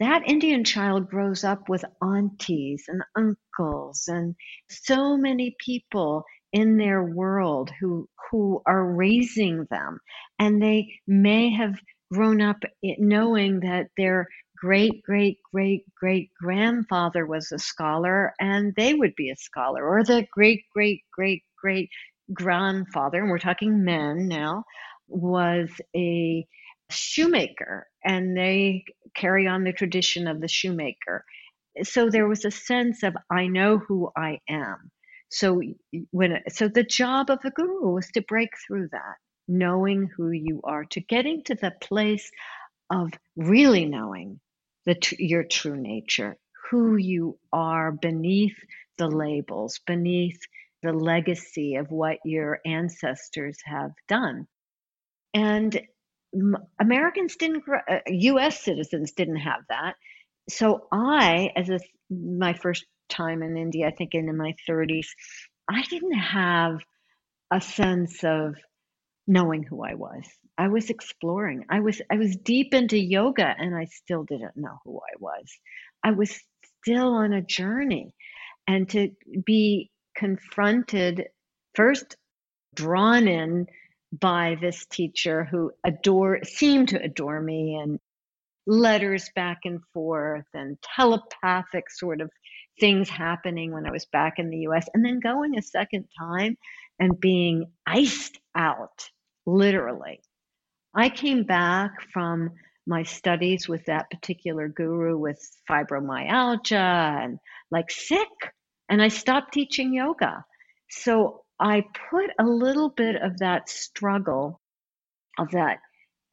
that Indian child grows up with aunties and uncles and so many people in their world who who are raising them and they may have grown up knowing that their great great great great grandfather was a scholar and they would be a scholar or the great great great great grandfather and we're talking men now was a shoemaker and they carry on the tradition of the shoemaker. So there was a sense of i know who i am. So when so the job of the guru was to break through that, knowing who you are, to getting to the place of really knowing the your true nature, who you are beneath the labels, beneath the legacy of what your ancestors have done. And Americans didn't, U.S. Uh, citizens didn't have that. So I, as a, my first time in India, I think in my 30s, I didn't have a sense of knowing who I was. I was exploring. I was I was deep into yoga and I still didn't know who I was. I was still on a journey and to be confronted first drawn in by this teacher who adore seemed to adore me and letters back and forth and telepathic sort of things happening when I was back in the US and then going a second time and being iced out literally I came back from my studies with that particular guru with fibromyalgia and like sick and I stopped teaching yoga. So I put a little bit of that struggle of that.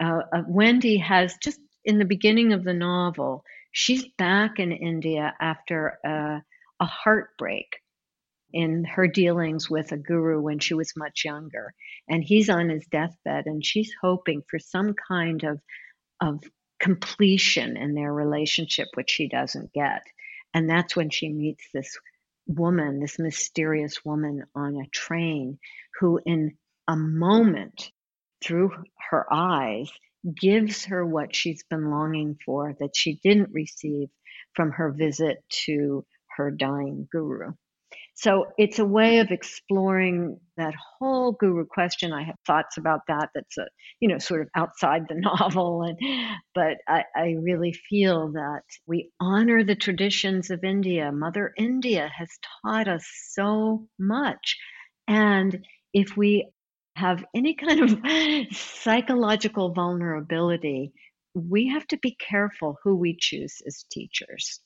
Uh, uh, Wendy has just in the beginning of the novel, she's back in India after a, a heartbreak in her dealings with a guru when she was much younger. And he's on his deathbed, and she's hoping for some kind of, of completion in their relationship, which she doesn't get. And that's when she meets this woman, this mysterious woman on a train, who, in a moment, through her eyes, gives her what she's been longing for that she didn't receive from her visit to her dying guru. So it's a way of exploring that whole guru question. I have thoughts about that. That's a you know sort of outside the novel, and but I, I really feel that we honor the traditions of India. Mother India has taught us so much, and if we have any kind of psychological vulnerability, we have to be careful who we choose as teachers.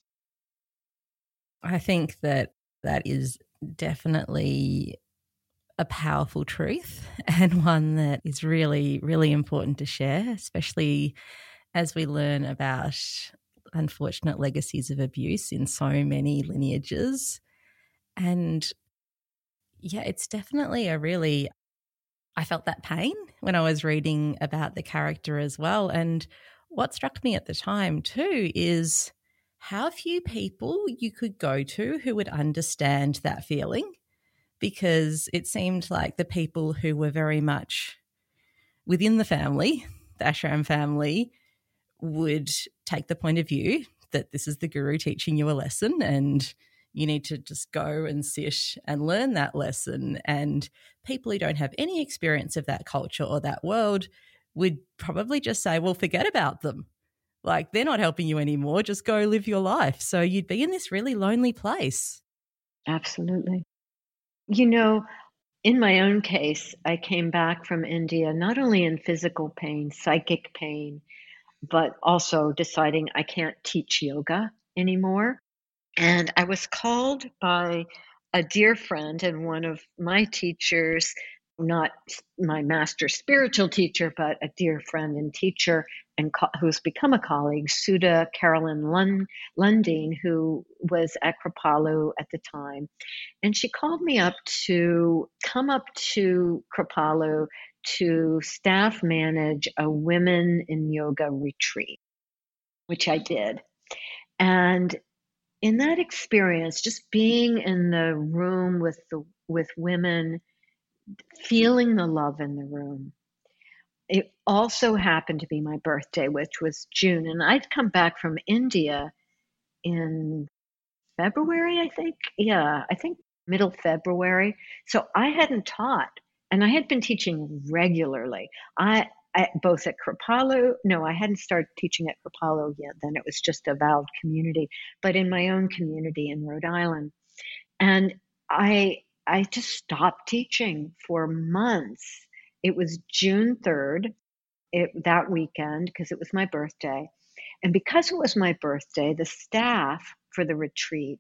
I think that that is definitely a powerful truth and one that is really, really important to share, especially as we learn about unfortunate legacies of abuse in so many lineages. And yeah, it's definitely a really, I felt that pain when I was reading about the character as well. And what struck me at the time too is how few people you could go to who would understand that feeling because it seemed like the people who were very much within the family, the ashram family, would take the point of view that this is the guru teaching you a lesson and you need to just go and sit and learn that lesson. And people who don't have any experience of that culture or that world would probably just say, well, forget about them. Like they're not helping you anymore. Just go live your life. So you'd be in this really lonely place.
Absolutely. You know, in my own case, I came back from India not only in physical pain, psychic pain, but also deciding I can't teach yoga anymore. And I was called by a dear friend and one of my teachers not my master spiritual teacher, but a dear friend and teacher, and co- who's become a colleague, Sudha Carolyn Lund- Lundeen, who was at Kripalu at the time. And she called me up to come up to Kripalu to staff manage a women in yoga retreat, which I did. And in that experience, just being in the room with the with women feeling the love in the room. It also happened to be my birthday, which was June, and I'd come back from India in February, I think. Yeah, I think middle February. So I hadn't taught, and I had been teaching regularly. I, I both at Kripalu. No, I hadn't started teaching at Kripalu yet. Then it was just a vowed community, but in my own community in Rhode Island, and I I just stopped teaching for months. It was June 3rd, it, that weekend, because it was my birthday. And because it was my birthday, the staff for the retreat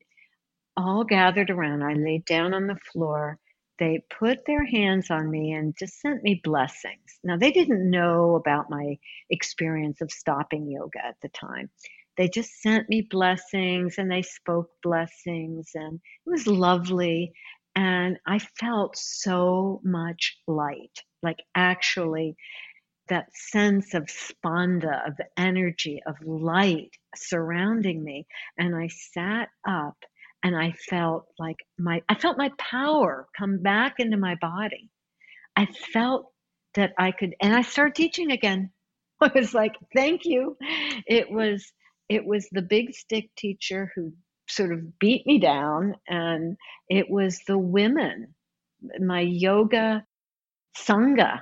all gathered around. I laid down on the floor. They put their hands on me and just sent me blessings. Now, they didn't know about my experience of stopping yoga at the time. They just sent me blessings and they spoke blessings, and it was lovely. And I felt so much light, like actually that sense of spanda, of energy, of light surrounding me. And I sat up and I felt like my I felt my power come back into my body. I felt that I could and I started teaching again. I was like, thank you. It was it was the big stick teacher who sort of beat me down and it was the women, my yoga sangha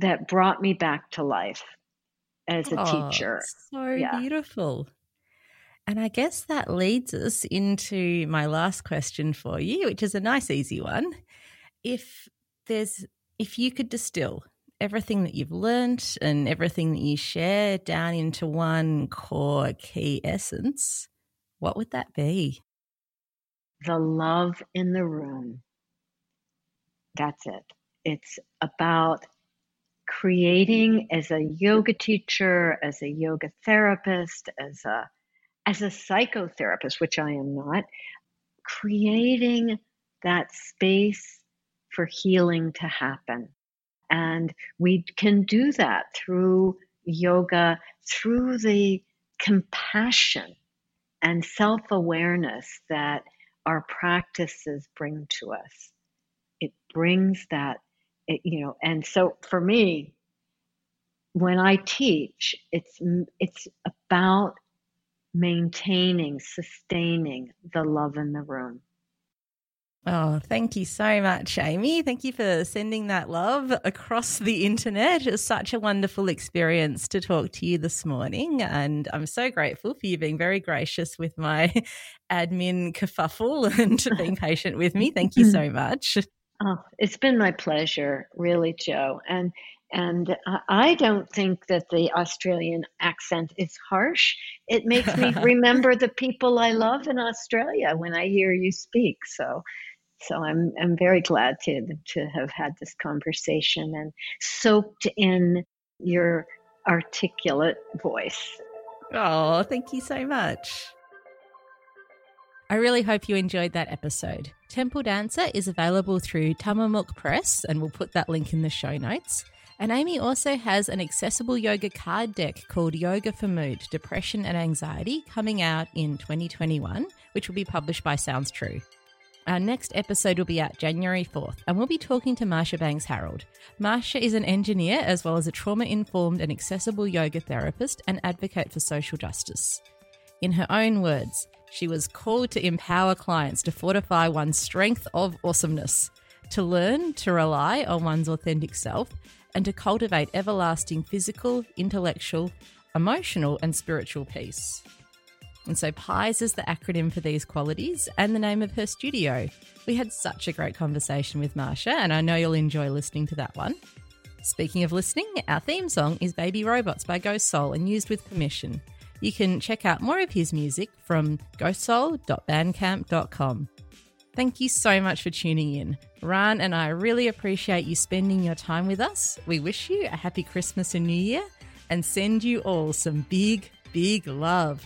that brought me back to life as a oh, teacher.
So yeah. beautiful. And I guess that leads us into my last question for you, which is a nice, easy one. If there's, if you could distill everything that you've learned and everything that you share down into one core key essence, what would that be?
The love in the room. That's it. It's about creating as a yoga teacher, as a yoga therapist, as a as a psychotherapist, which I am not, creating that space for healing to happen. And we can do that through yoga, through the compassion and self awareness that our practices bring to us. It brings that, it, you know, and so for me, when I teach, it's it's about maintaining, sustaining the love in the room.
Oh, thank you so much, Amy. Thank you for sending that love across the internet. It was such a wonderful experience to talk to you this morning. And I'm so grateful for you being very gracious with my admin kerfuffle and being patient with me. Thank you so mm-hmm. much.
Oh, it's been my pleasure, really, Joe. And and I don't think that the Australian accent is harsh. It makes me remember the people I love in Australia when I hear you speak. So, so I'm I'm very glad to to have had this conversation and soaked in your articulate voice.
Oh, thank you so much. I really hope you enjoyed that episode. Temple Dancer is available through Tamamuk Press, and we'll put that link in the show notes. And Amy also has an accessible yoga card deck called Yoga for Mood, Depression and Anxiety coming out in 2021, which will be published by Sounds True. Our next episode will be out January 4th, and we'll be talking to Marsha Banks Harold. Marsha is an engineer as well as a trauma informed and accessible yoga therapist and advocate for social justice. In her own words, she was called to empower clients to fortify one's strength of awesomeness, to learn to rely on one's authentic self, and to cultivate everlasting physical, intellectual, emotional, and spiritual peace. And so PIES is the acronym for these qualities and the name of her studio. We had such a great conversation with Marsha, and I know you'll enjoy listening to that one. Speaking of listening, our theme song is Baby Robots by Ghost Soul and used with permission. You can check out more of his music from ghostsoul.bandcamp.com. Thank you so much for tuning in. Ran and I really appreciate you spending your time with us. We wish you a happy Christmas and New Year and send you all some big, big love.